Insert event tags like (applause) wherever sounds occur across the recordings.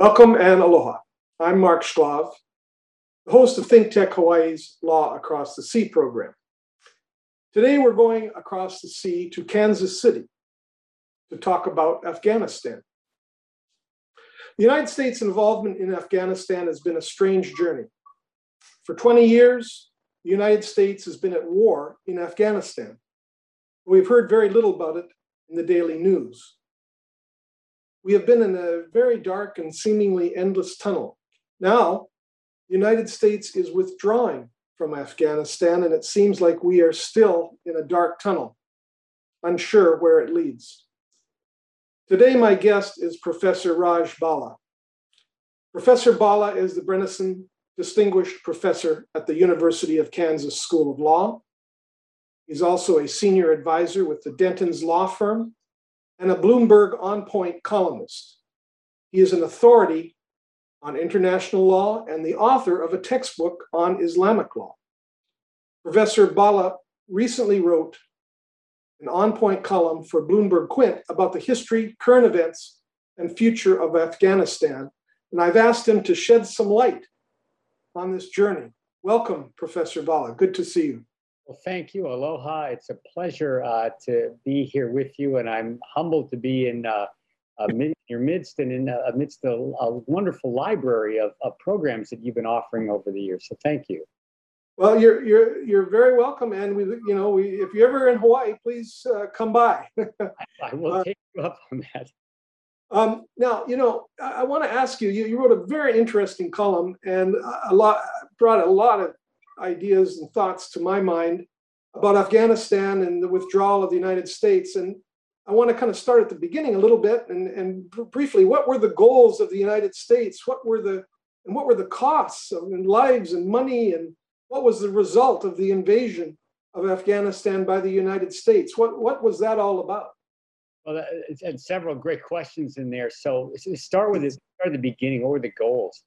Welcome and aloha. I'm Mark Shklov, the host of Think Tech Hawaii's Law Across the Sea program. Today we're going across the sea to Kansas City to talk about Afghanistan. The United States' involvement in Afghanistan has been a strange journey. For 20 years, the United States has been at war in Afghanistan. We've heard very little about it in the daily news. We have been in a very dark and seemingly endless tunnel. Now, the United States is withdrawing from Afghanistan, and it seems like we are still in a dark tunnel, unsure where it leads. Today, my guest is Professor Raj Bhala. Professor Bhala is the Brenneisen Distinguished Professor at the University of Kansas School of Law. He's also a senior advisor with the Dentons Law Firm and a Bloomberg On Point columnist. He is an authority on international law and the author of a textbook on Islamic law. Professor Bhala recently wrote an on point column for Bloomberg Quint about the history, current events, and future of Afghanistan. And I've asked him to shed some light on this journey. Welcome, Professor Bhala. Good to see you. Well, thank you. Aloha. It's a pleasure uh, to be here with you, and I'm humbled to be in uh, uh, mid, your midst and in uh, amidst a, a, wonderful library of, of programs that you've been offering over the years. So, thank you. Well, you're you're you're very welcome, and we you know we if you're ever in Hawaii, please uh, come by. (laughs) I will uh, take you up on that. Um, now, you know, I, I want to ask you, you. You wrote a very interesting column, and a lot brought a lot of ideas and thoughts to my mind about Afghanistan and the withdrawal of the United States. And I want to kind of start at the beginning a little bit and, and briefly, what were the goals of the United States? What were the and what were the costs of and lives and money and what was the result of the invasion of Afghanistan by the United States? What what was that all about? Well, uh, and several great questions in there. So start with this, start at the beginning. What were the goals?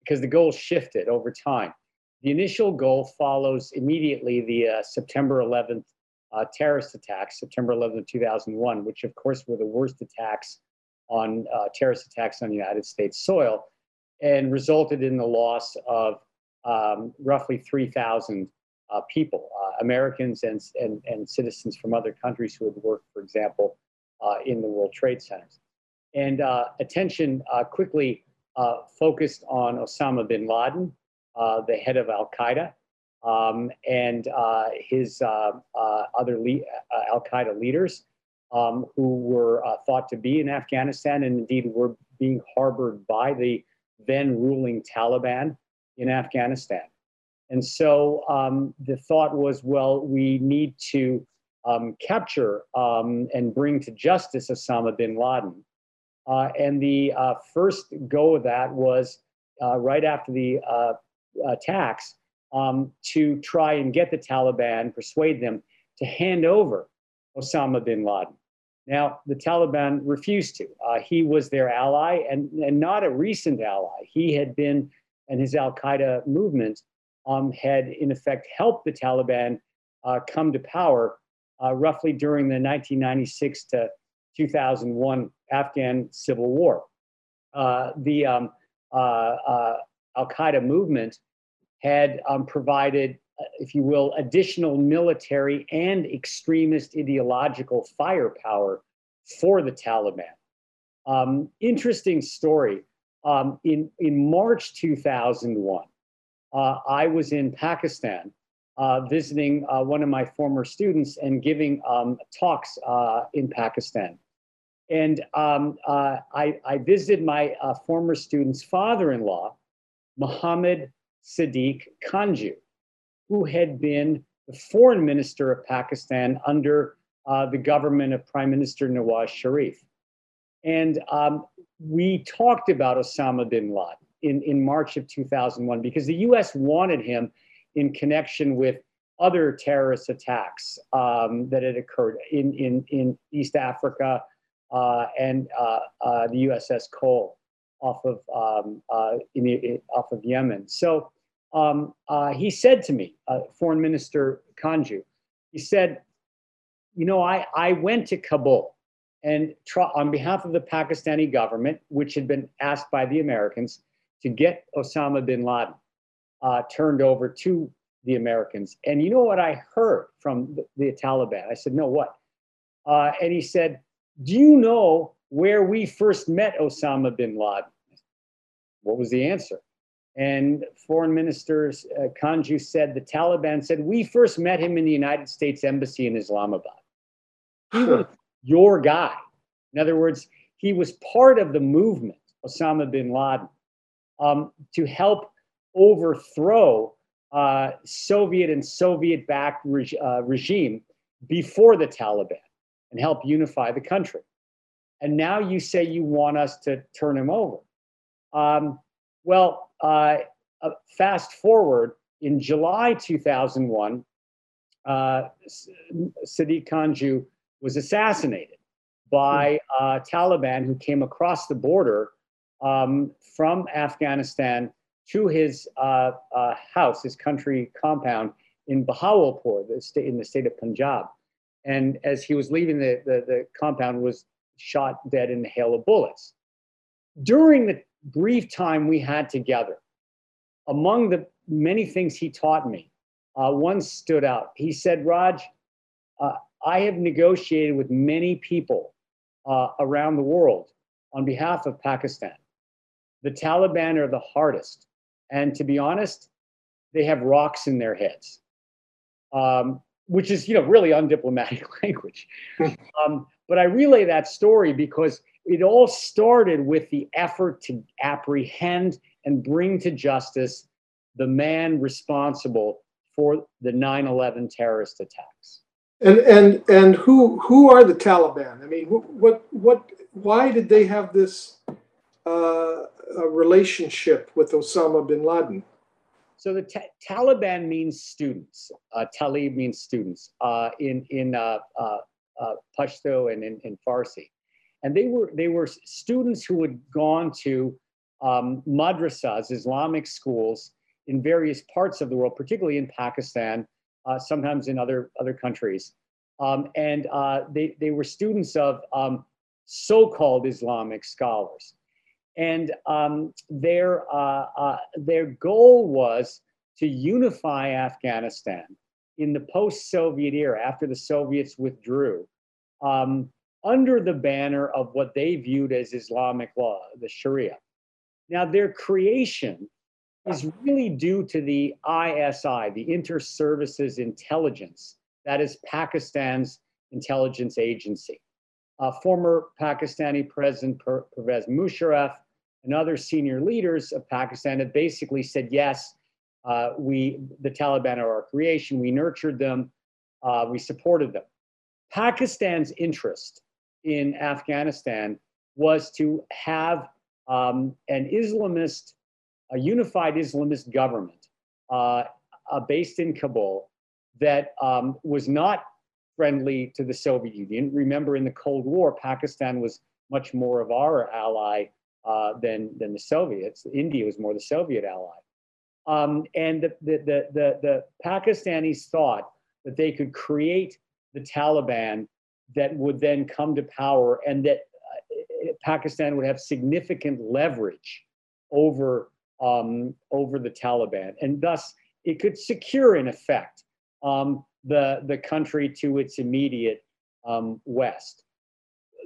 Because the goals shifted over time. The initial goal follows immediately the uh, September 11th uh, terrorist attacks, September 11th, 2001, which of course were the worst attacks on uh, terrorist attacks on United States soil and resulted in the loss of um, roughly 3,000 uh, people, uh, Americans and, and, and citizens from other countries who had worked, for example, uh, in the World Trade Centers. And attention quickly focused on Osama bin Laden, uh, the head of Al Qaeda, um, and uh, his uh, uh other le- uh, Al Qaeda leaders um, who were uh, thought to be in Afghanistan and indeed were being harbored by the then ruling Taliban in Afghanistan. And so um, the thought was well, we need to um, capture um, and bring to justice Osama bin Laden. and the first go of that was right after the attacks um, to try and get the Taliban, persuade them to hand over Osama bin Laden. Now, the Taliban refused to. Uh, he was their ally and, and not a recent ally. He had been, and his Al Qaeda movement um, had, in effect, helped the Taliban uh, come to power uh, roughly during the 1996 to 2001 Afghan civil war. Uh, the um, uh, uh, Al Qaeda movement had um, provided, uh, if you will, additional military and extremist ideological firepower for the Taliban. Um, interesting story. Um, in, in March 2001, uh, I was in Pakistan uh, visiting uh, one of my former students and giving um, talks uh, in Pakistan. And um, uh, I, I, visited my former student's father in law, Muhammad Sadiq Kanju, who had been the foreign minister of Pakistan under uh, the government of Prime Minister Nawaz Sharif. And um, we talked about Osama bin Laden in, in March of 2001 because the US wanted him in connection with other terrorist attacks um, that had occurred in, in, in East Africa uh, and uh, uh the USS Cole off of, um, uh, in, in, off of Yemen. So um, uh, he said to me, uh, Foreign Minister Kanju, he said, you know, I, I went to Kabul and try, on behalf of the Pakistani government, which had been asked by the Americans to get Osama bin Laden uh, turned over to the Americans. And you know what I heard from the, the Taliban? I said, No, what? Uh, and he said, Do you know where we first met Osama bin Laden? What was the answer? And Foreign Minister uh, Kanju said, The Taliban said, We first met him in the United States Embassy in Islamabad. He was your guy. In other words, he was part of the movement, Osama bin Laden, um, to help overthrow uh, Soviet and Soviet backed reg- uh, regime before the Taliban and help unify the country. And now you say you want us to turn him over. Um, well, uh, uh fast forward in July 2001, uh, Sadiq Kanju was assassinated by uh, Taliban who came across the border um, from Afghanistan to his uh, uh, house, his country compound in Bahawalpur, the state, in the state of Punjab. And as he was leaving the, the, the compound, was shot dead in a hail of bullets. During the brief time we had together, among the many things he taught me, uh, one stood out. He said, Raj, uh, I have negotiated with many people uh, around the world on behalf of Pakistan. The Taliban are the hardest. And to be honest, they have rocks in their heads, um, which is, you know, really undiplomatic (laughs) language. (laughs) um, but I relay that story because it all started with the effort to apprehend and bring to justice the man responsible for the 9/11 terrorist attacks. And and and who who are the Taliban? I mean, what what why did they have this uh, relationship with Osama bin Laden? So the ta- Taliban means students. Uh, Talib means students uh, in in uh, uh, uh, Pashto and in, Farsi, and they were they were students who had gone to um, madrasas, Islamic schools in various parts of the world, particularly in Pakistan, uh, sometimes in other other countries, um, and they they were students of um, so-called Islamic scholars. And um, their uh, uh, their goal was to unify Afghanistan in the post-Soviet era after the Soviets withdrew, um, under the banner of what they viewed as Islamic law, the Sharia. Now, their creation is really due to the ISI, the Inter Services Intelligence, that is Pakistan's intelligence agency. Uh, former Pakistani President Pervez Musharraf and other senior leaders of Pakistan have basically said, yes, uh, we, the Taliban are our creation, we nurtured them, uh, we supported them. Pakistan's interest in Afghanistan was to have um, an Islamist, a unified Islamist government uh, uh based in Kabul that um, was not friendly to the Soviet Union. Remember, in the Cold War, Pakistan was much more of our ally uh, than, than the Soviets. India was more the Soviet ally. Um, and the, the, the, the, Pakistanis thought that they could create the Taliban that would then come to power and that uh, Pakistan would have significant leverage over, um, over the Taliban. And thus, it could secure, in effect, um, the, the country to its immediate um, west.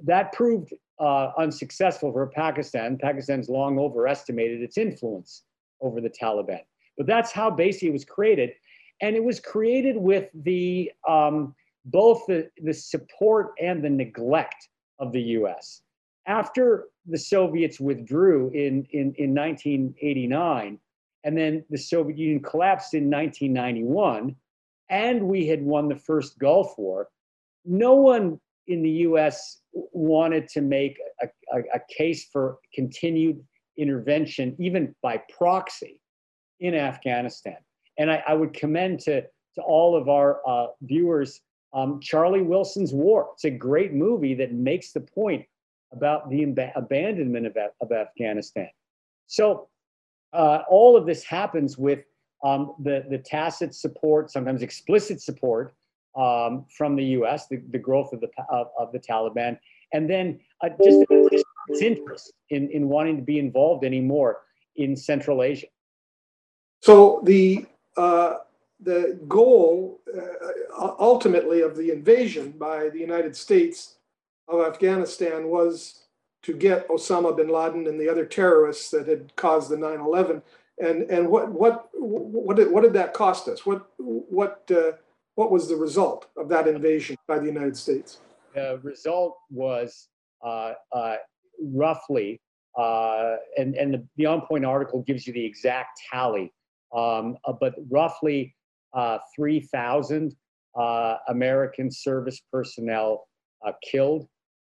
That proved uh, unsuccessful for Pakistan. Pakistan's long overestimated its influence over the Taliban. But that's how it was created. And it was created with the um, both the, the support and the neglect of the US. After the Soviets withdrew in, in, in 1989, and then the Soviet Union collapsed in 1991, and we had won the first Gulf War, no one in the US wanted to make a, a, a, case for continued intervention, even by proxy, in Afghanistan. And I, I would commend to, to all of our uh, viewers um, Charlie Wilson's War. It's a great movie that makes the point about the ab- abandonment of, of Afghanistan. So uh, all of this happens with um, the, the tacit support, sometimes explicit support um, from the U.S., the, the growth of the of, of, the Taliban, and then uh, just its interest in, in wanting to be involved anymore in Central Asia. So the uh, the goal uh, ultimately of the invasion by the United States of Afghanistan was to get Osama bin Laden and the other terrorists that had caused the 9/11. And and what what what did, what did that cost us? What what uh, what was the result of that invasion by the United States? The result was uh, uh, roughly, uh, and and the, On Point article gives you the exact tally, um, uh, but roughly uh, 3,000 American service personnel killed.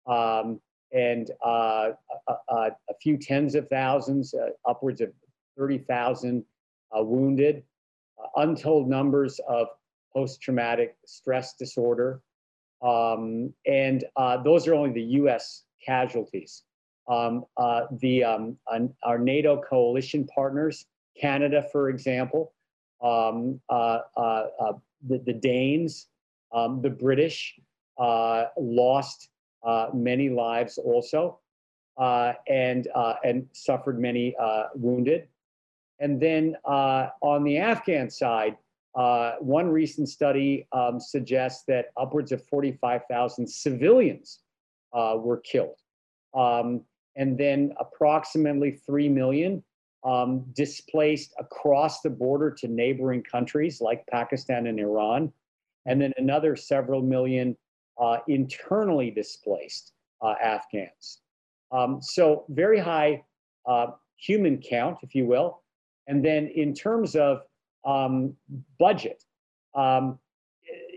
Um, and uh, a, a, few tens of thousands, uh, upwards of 30,000 uh, wounded, untold numbers of post-traumatic stress disorder. Um, and those are only the US casualties. Um, the, um, our NATO coalition partners, Canada, for example, um, uh, uh, uh, the, the, Danes, um, the British lost uh, many lives also, uh, and uh, and suffered many wounded. And then on the Afghan side, one recent study um, suggests that upwards of 45,000 civilians were killed. Um, and then approximately 3 million um, displaced across the border to neighboring countries like Pakistan and Iran, and then another several million uh, internally displaced uh, Afghans. Um, so very high uh, human count, if you will. And then in terms of um, budget, um,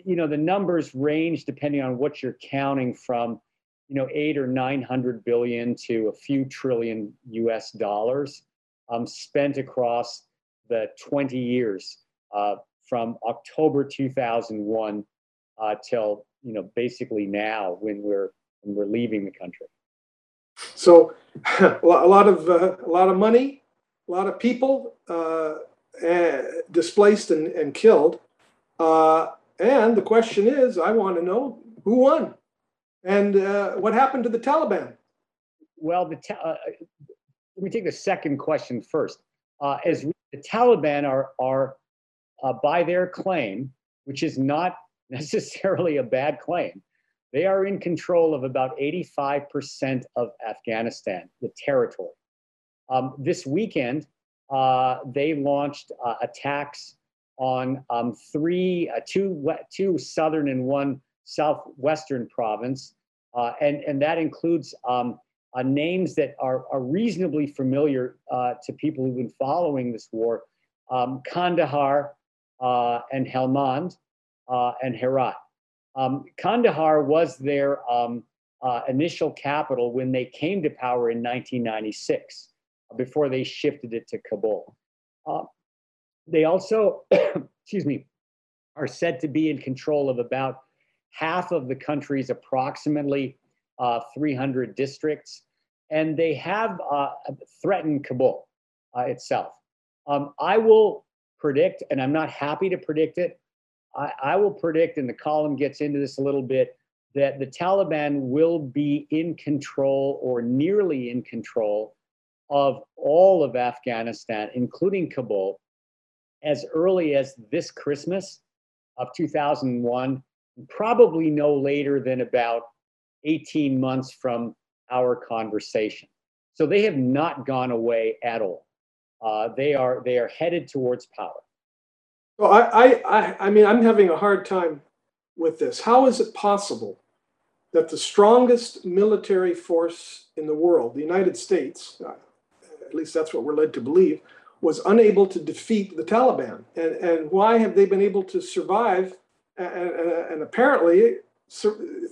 you know, the numbers range depending on what you're counting from, you know, eight or 900 billion to a few trillion US dollars um, spent across the 20 years uh, from October 2001 uh, till you know basically now when we're when we're leaving the country. So (laughs) a lot of uh, a lot of money, a lot of people uh, displaced and, and killed. Uh, and the question is, I want to know who won and uh, what happened to the Taliban. Well, the ta- uh, let me take the second question first. Uh, as the Taliban are are by their claim, which is not (laughs) necessarily a bad claim. They are in control of about 85% of Afghanistan, the territory. Um, this weekend, uh, they launched uh, attacks on um, three, uh, two, two southern and one southwestern province, uh, and and that includes um, uh, names that are, are reasonably familiar uh, to people who've been following this war: um, Kandahar and Helmand, uh, and Herat. Um, Kandahar was their um, uh, initial capital when they came to power in 1996, before they shifted it to Kabul. Uh, they also, (coughs) excuse me, are said to be in control of about half of the country's approximately uh, 300 districts, and they have uh, threatened Kabul uh, itself. Um, I will predict, and I'm not happy to predict it, I, I will predict, and the column gets into this a little bit, that the Taliban will be in control or nearly in control of all of Afghanistan, including Kabul, as early as this Christmas of 2001, probably no later than about 18 months from our conversation. So they have not gone away at all. Uh, they are they are headed towards power. Well, I, I, I mean, I'm having a hard time with this. How is it possible that the strongest military force in the world, the United States, uh, at least that's what we're led to believe, was unable to defeat the Taliban? And, and why have they been able to survive and, and, and apparently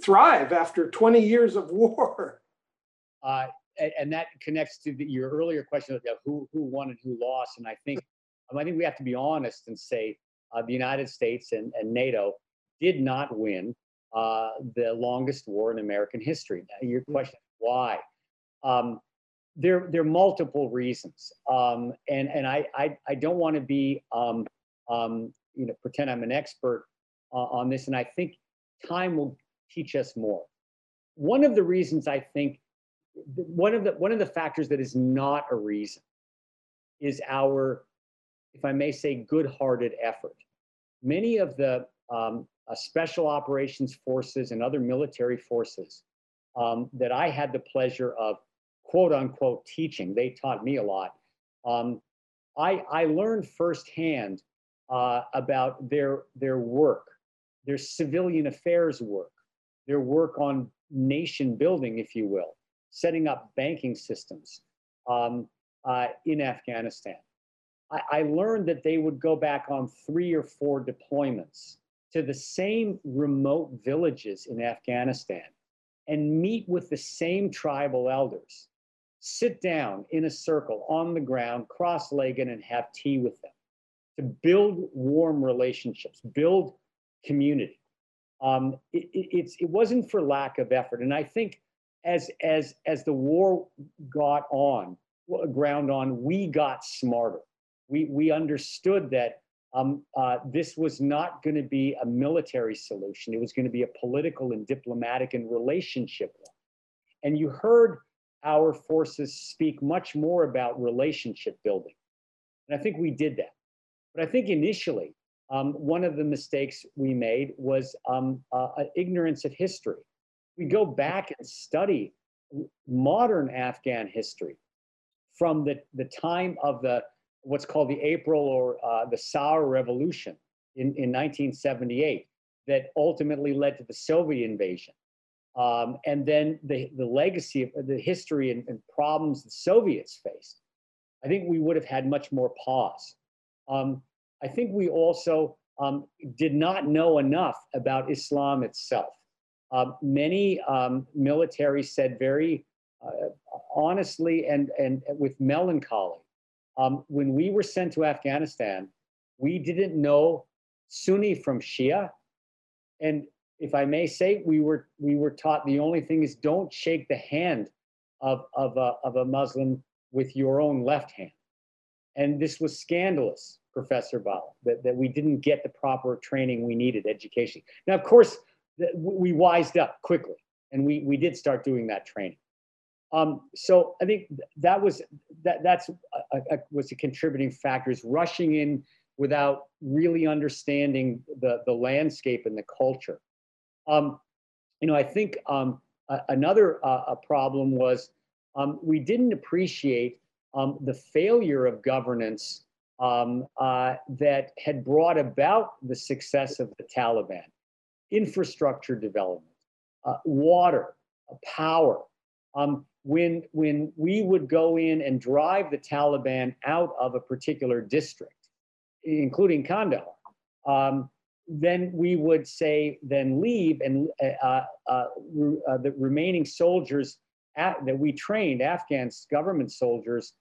thrive after 20 years of war? (laughs) Uh, and that connects to the, your earlier question of who, who won and who lost. And I think um, I think we have to be honest and say uh, the United States and, and, NATO did not win uh, the longest war in American history. Now, your mm. question, why? Um, there, there are multiple reasons, um, and and I I, I don't want to be um, um, you know pretend I'm an expert uh, on this, and I think time will teach us more. one of the reasons I think one of the one of the factors that is not a reason is our, if I may say, good-hearted effort. Many of the um, uh, special operations forces and other military forces um, that I had the pleasure of quote unquote teaching, they taught me a lot. Um, I, I learned firsthand uh, about their, their work, their civilian affairs work, their work on nation building, if you will, setting up banking systems um, uh, in Afghanistan. I, I learned that they would go back on three or four deployments to the same remote villages in Afghanistan and meet with the same tribal elders, sit down in a circle on the ground, cross legged, and have tea with them to build warm relationships, build community. Um, it, it, it's, it wasn't for lack of effort. And I think as, as, as the war got on, ground on, we got smarter. We, we understood that um, uh, this was not going to be a military solution. It was going to be a political and diplomatic and relationship one. And you heard our forces speak much more about relationship building. And I think we did that. But I think initially, um, one of the mistakes we made was um, uh, ignorance of history. We go back and study modern Afghan history from the, the time of the what's called the April or uh, the Saur Revolution in, in 1978 that ultimately led to the Soviet invasion. Um, and then the, the legacy of the history and, and, problems the Soviets faced. I think we would have had much more pause. Um, I think we also um, did not know enough about Islam itself. Uh, many um, military said very uh, honestly and, and with melancholy um, when we were sent to Afghanistan, we didn't know Sunni from Shia. And if I may say, we were, we were taught the only thing is don't shake the hand of, of, a, of a Muslim with your own left hand. And this was scandalous, Professor Bhala, that, that we didn't get the proper training we needed, education. Now, of course, we wised up quickly and we, we did start doing that training. Um, so I think that was that that's a, a, was a contributing factor is rushing in without really understanding the the landscape and the culture. Um, you know, I think um, a, another uh, a problem was um, we didn't appreciate um, the failure of governance um, uh, that had brought about the success of the Taliban, infrastructure development, uh, water, uh, power. Um, when when we would go in and drive the Taliban out of a particular district, including Kandahar, um, then we would say then leave and uh, uh, uh, uh the remaining soldiers at, that we trained, Afghan government soldiers,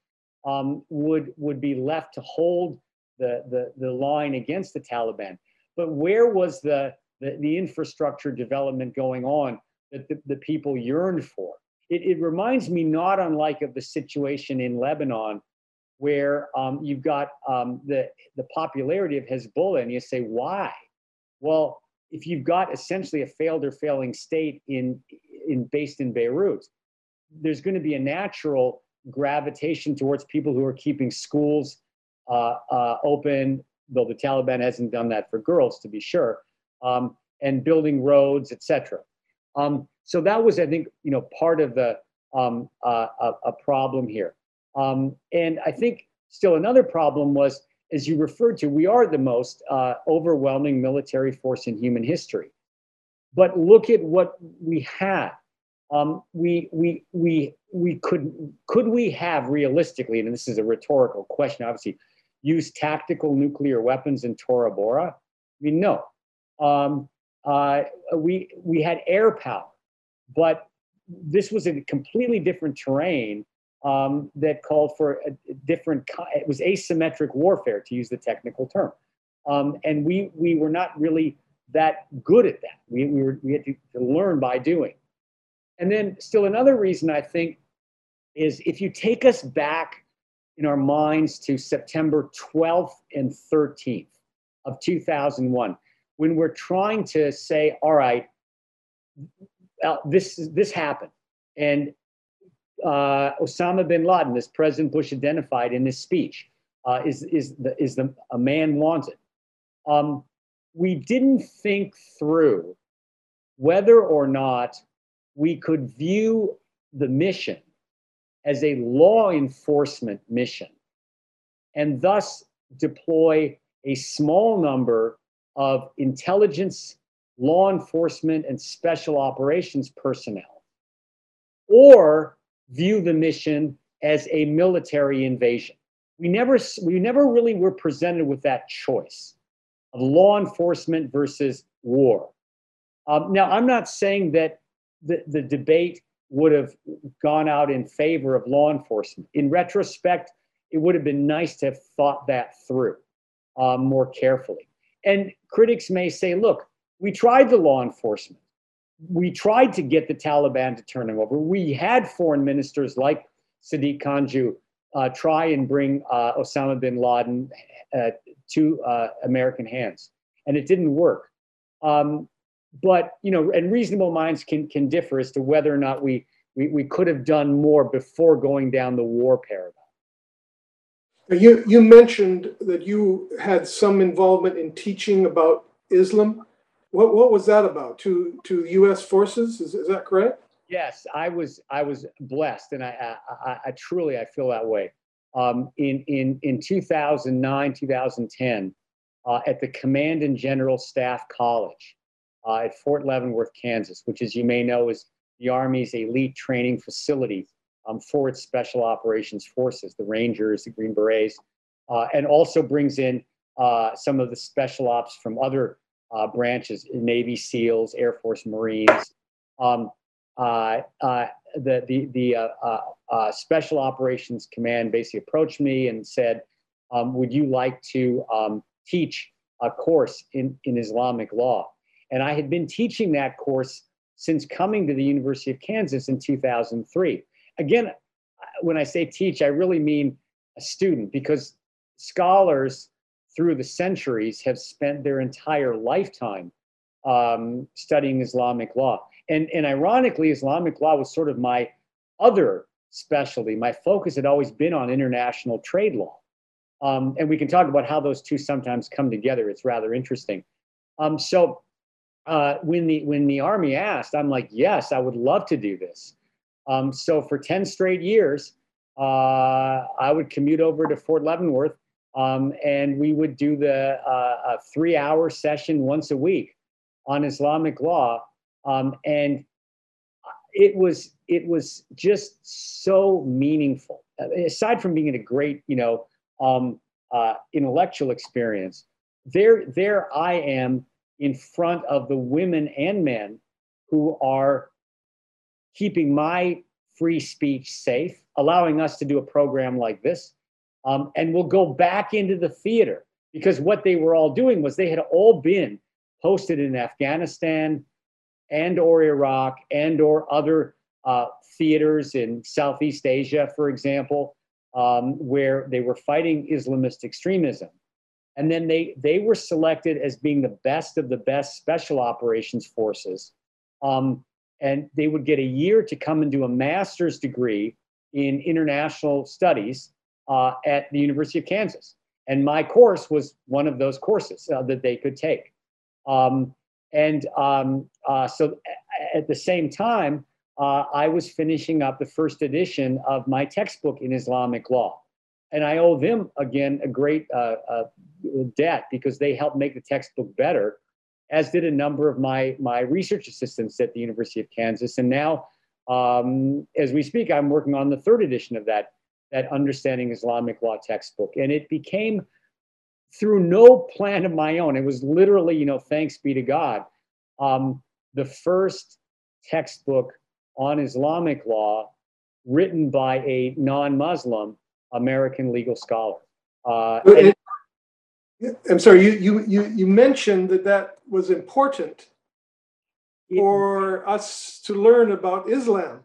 um, would would be left to hold the, the the line against the Taliban. But where was the the, the infrastructure development going on that the, the people yearned for? it, it reminds me not unlike of the situation in Lebanon, where um, you've got um, the, the popularity of Hezbollah, and you say, why? Well, if you've got essentially a failed or failing state in, in based in Beirut, there's going to be a natural gravitation towards people who are keeping schools uh, uh, open, though the Taliban hasn't done that for girls, to be sure, um, and building roads, etc. Um, so that was, I think, you know, part of the um, uh, a, a, problem here. Um, and I think still another problem was, as you referred to, we are the most uh, overwhelming military force in human history. But look at what we had. Um, we we we we could could we have realistically, and this is a rhetorical question, obviously, use tactical nuclear weapons in Tora Bora? I mean, no. Um, uh, we we had air power but this was a completely different terrain um, that called for a, different. It was asymmetric warfare, to use the technical term, um, and we we were not really that good at that. We we, were, we had to, to learn by doing. And then, still another reason I think is if you take us back in our minds to September 12th and 13th of 2001, when we're trying to say, all right, well, this this happened, and uh, Osama bin Laden, as President Bush identified in this speech, uh, is is the is the a man wanted. Um, we didn't think through whether or not we could view the mission as a law enforcement mission, and thus deploy a small number of intelligence, law enforcement, and special operations personnel, or view the mission as a military invasion. We never, we never really were presented with that choice of law enforcement versus war. Um, now, I'm not saying that the, the debate would have gone out in favor of law enforcement. In retrospect, it would have been nice to have thought that through um, more carefully. And critics may say, look, we tried the law enforcement. We tried to get the Taliban to turn him over. We had foreign ministers like Sadiq Kanju uh, try and bring uh, Osama bin Laden uh, to uh, American hands, and it didn't work. Um, but you know, and reasonable minds can can differ as to whether or not we we, we could have done more before going down the war paradigm. You, you mentioned that you had some involvement in teaching about Islam. What, what was that about? To, to U.S. forces? Is, is that correct? Yes, I was I was blessed, and I, I, I truly I feel that way. Um, in in in 2009 2010, uh, at the Command and General Staff College uh, at Fort Leavenworth, Kansas, which, as you may know, is the Army's elite training facility um, for its special operations forces, the Rangers, the Green Berets, uh, and also brings in uh, some of the special ops from other uh, branches, Navy SEALs, Air Force Marines. Um, uh, uh, the the, the Special Operations Command basically approached me and said, um, would you like to um, teach a course in, in Islamic law? And I had been teaching that course since coming to the University of Kansas in 2003 again, when I say teach, I really mean a student because scholars through the centuries have spent their entire lifetime um, studying Islamic law. And, and ironically, Islamic law was sort of my other specialty. My focus had always been on international trade law. Um, and we can talk about how those two sometimes come together. It's rather interesting. Um, so uh, when the when the army asked, I'm like, yes, I would love to do this. Um, so for 10 straight years, uh, I would commute over to Fort Leavenworth um, and we would do the uh, three hour session once a week on Islamic law. Um, and it was it was just so meaningful. Aside from being a great, you know, um, uh, intellectual experience, there there I am in front of the women and men who are keeping my free speech safe, allowing us to do a program like this. Um, and we'll go back into the theater because what they were all doing was they had all been posted in Afghanistan and or Iraq and or other uh, theaters in Southeast Asia, for example, um, where they were fighting Islamist extremism. And then they, they were selected as being the best of the best special operations forces. Um, and they would get a year to come and do a master's degree in international studies uh, at the University of Kansas. And my course was one of those courses uh, that they could take. Um, and um, uh, so at the same time, uh, I was finishing up the first edition of my textbook in Islamic law. And I owe them, again, a great uh, uh, debt because they helped make the textbook better as did a number of my, my research assistants at the University of Kansas. And now, um, as we speak, I'm working on the third edition of that, that Understanding Islamic Law textbook. And it became through no plan of my own. It was literally, you know, thanks be to God, um, the first textbook on Islamic law written by a non-Muslim American legal scholar. Uh, and, I'm sorry, you, you, you, you mentioned that that was important for us to learn about Islam.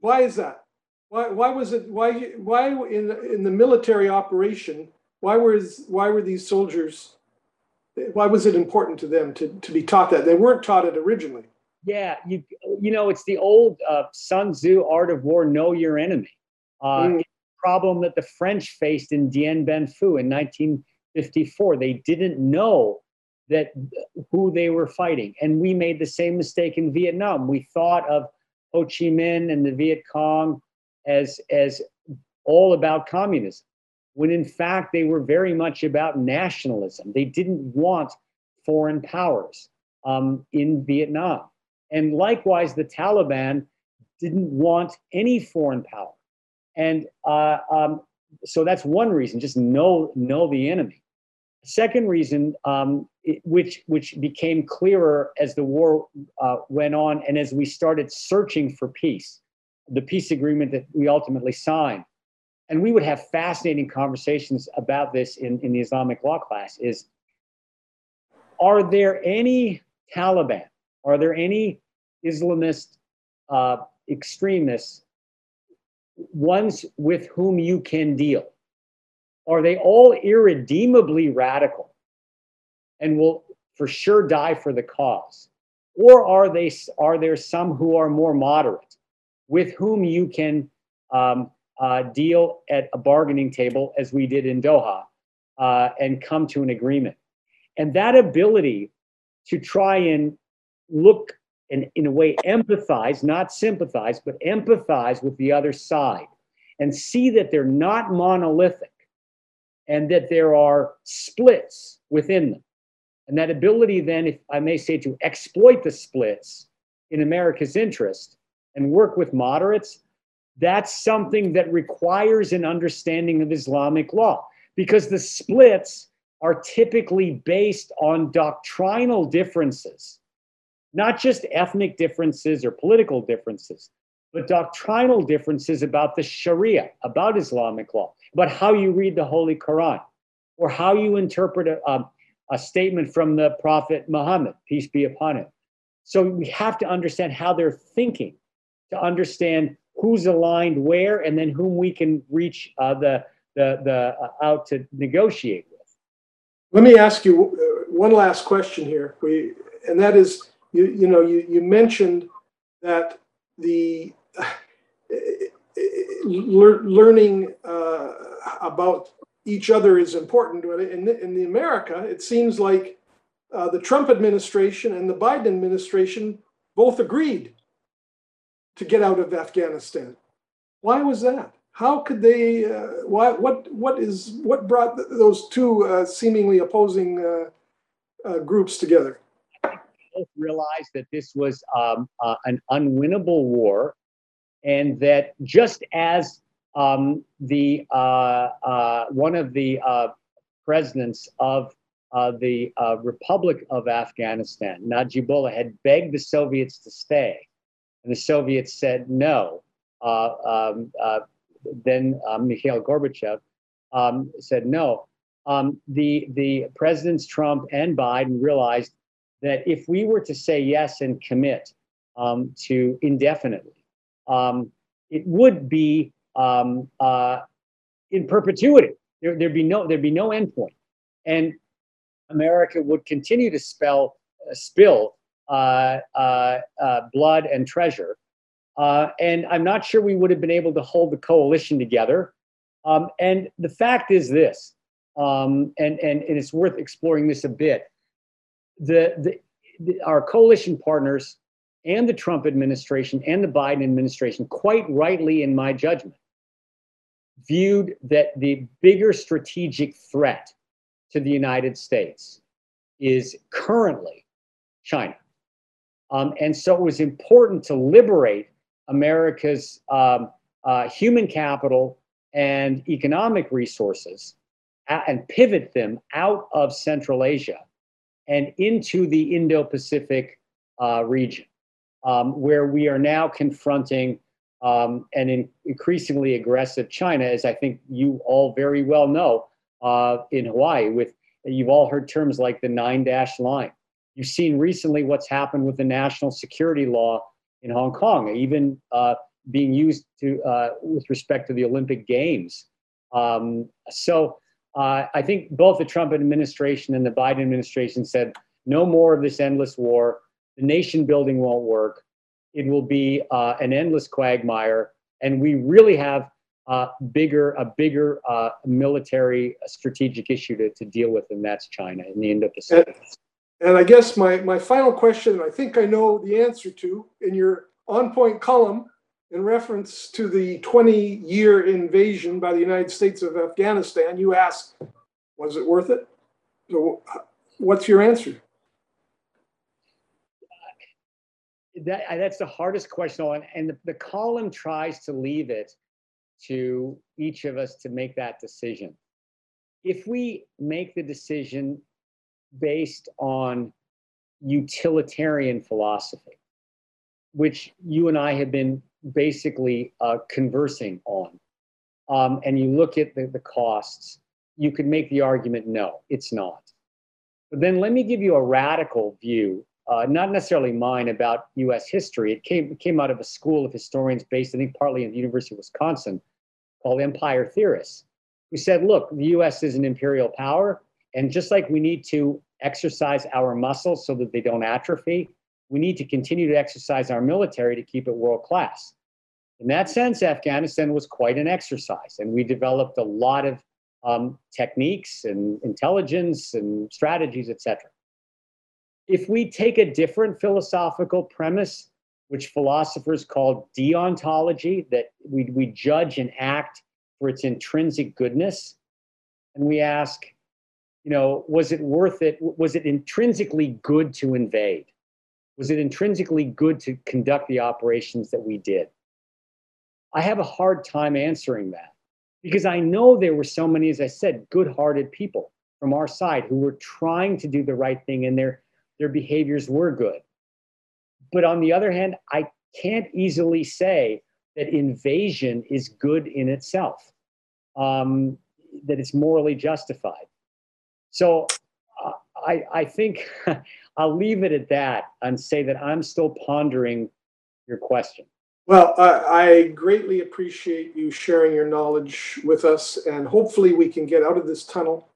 Why is that? Why, why was it, why, why in, in the military operation, why, was, why were these soldiers, why was it important to them to, to be taught that? They weren't taught it originally. Yeah, you you know it's the old uh, Sun Tzu art of war: know your enemy. Uh, mm. Problem that the French faced in Dien Bien Phu in 1954. They didn't know that who they were fighting, and we made the same mistake in Vietnam. We thought of Ho Chi Minh and the Viet Cong as as all about communism, when in fact they were very much about nationalism. They didn't want foreign powers um, in Vietnam. And likewise, the Taliban didn't want any foreign power. And uh, um, so that's one reason, just know, know the enemy. Second reason, um, it, which, which became clearer as the war uh, went on and as we started searching for peace, the peace agreement that we ultimately signed, and we would have fascinating conversations about this in, in the Islamic law class, is are there any Taliban, are there any Islamist uh, extremists, ones with whom you can deal? Are they all irredeemably radical and will for sure die for the cause? Or are, they, are there some who are more moderate with whom you can um, uh, deal at a bargaining table as we did in Doha uh, and come to an agreement? And that ability to try and look and, in a way, empathize, not sympathize, but empathize with the other side and see that they're not monolithic and that there are splits within them. And that ability, then, if I may say, to exploit the splits in America's interest and work with moderates, that's something that requires an understanding of Islamic law because the splits are typically based on doctrinal differences, not just ethnic differences or political differences, but doctrinal differences about the Sharia, about Islamic law, about how you read the Holy Quran, or how you interpret a, a, a statement from the Prophet Muhammad, peace be upon him. So we have to understand how they're thinking to understand who's aligned where and then whom we can reach uh, the, the, the uh, out to negotiate with. let me ask you uh, one last question here. We, and that is, you, you know, you, you mentioned that the uh, learning uh, about each other is important. In, in the America, it seems like uh, the Trump administration and the Biden administration both agreed to get out of Afghanistan. Why was that? how could they? Uh, why? What? What is? What brought those two uh, seemingly opposing uh, uh groups together? Both realized that this was um, uh, an unwinnable war, and that just as um, the uh, one of the presidents of the Republic of Afghanistan, Najibullah, had begged the Soviets to stay, and the Soviets said no. Um, then um, Mikhail Gorbachev, um, said no. Um, the, the presidents Trump and Biden realized that if we were to say yes and commit um, to indefinitely, um, it would be um, uh, in perpetuity. There, would be no there'd be no endpoint, and America would continue to spell, uh, spill uh, uh, uh blood and treasure uh, and I'm not sure we would have been able to hold the coalition together. Um, and the fact is this, um, and, and, and it's worth exploring this a bit. The, the, the, our coalition partners and the Trump administration and the Biden administration, quite rightly, in my judgment, viewed that the bigger strategic threat to the United States is currently China. Um, and so it was important to liberate America's um, uh, human capital and economic resources and pivot them out of Central Asia and into the Indo Pacific uh, region, um, where we are now confronting um, an in increasingly aggressive China, as I think you all very well know uh, in Hawaii. With you've all heard terms like the nine dash line. You've seen recently what's happened with the national security law in Hong Kong, even uh, being used to uh, with respect to the Olympic Games. Um, so uh, I think both the Trump administration and the Biden administration said no more of this endless war. The nation building won't work. It will be uh, an endless quagmire, and we really have uh, bigger a bigger uh, military strategic issue to, to deal with, and that's China in the Indo-Pacific. And, and I guess my my final question, I think I know the answer to in your on point column in reference to the 20 year invasion by the United States of Afghanistan, you ask, was it worth it? So, uh, what's your answer? That, that's the hardest question. And, and the, the column tries to leave it to each of us to make that decision. If we make the decision based on utilitarian philosophy, which you and I have been basically uh, conversing on, um, and you look at the, the costs, you could make the argument no, it's not. But then let me give you a radical view, uh, not necessarily mine, about US history. It came, it came out of a school of historians based, I think, partly in the University of Wisconsin called Empire Theorists, who said, look, the US is an imperial power, and just like we need to exercise our muscles so that they don't atrophy, we need to continue to exercise our military to keep it world class. In that sense, Afghanistan was quite an exercise, and we developed a lot of um, techniques and intelligence and strategies, etc. If we take a different philosophical premise, which philosophers call deontology, that we, we judge and act for its intrinsic goodness, and we ask, you know, was it worth it? Was it intrinsically good to invade? Was it intrinsically good to conduct the operations that we did? I have a hard time answering that because I know there were so many, as I said, good hearted people from our side who were trying to do the right thing and their, their behaviors were good. But on the other hand, I can't easily say that invasion is good in itself, um, that it's morally justified. So I, I think (laughs) I'll leave it at that and say that I'm still pondering your question. Well, I, I greatly appreciate you sharing your knowledge with us, and hopefully, we can get out of this tunnel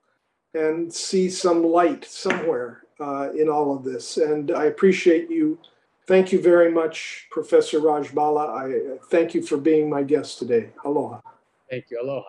and see some light somewhere uh, in all of this. And I appreciate you. Thank you very much, Professor Raj Bhala. I thank you for being my guest today. Aloha. Thank you. Aloha.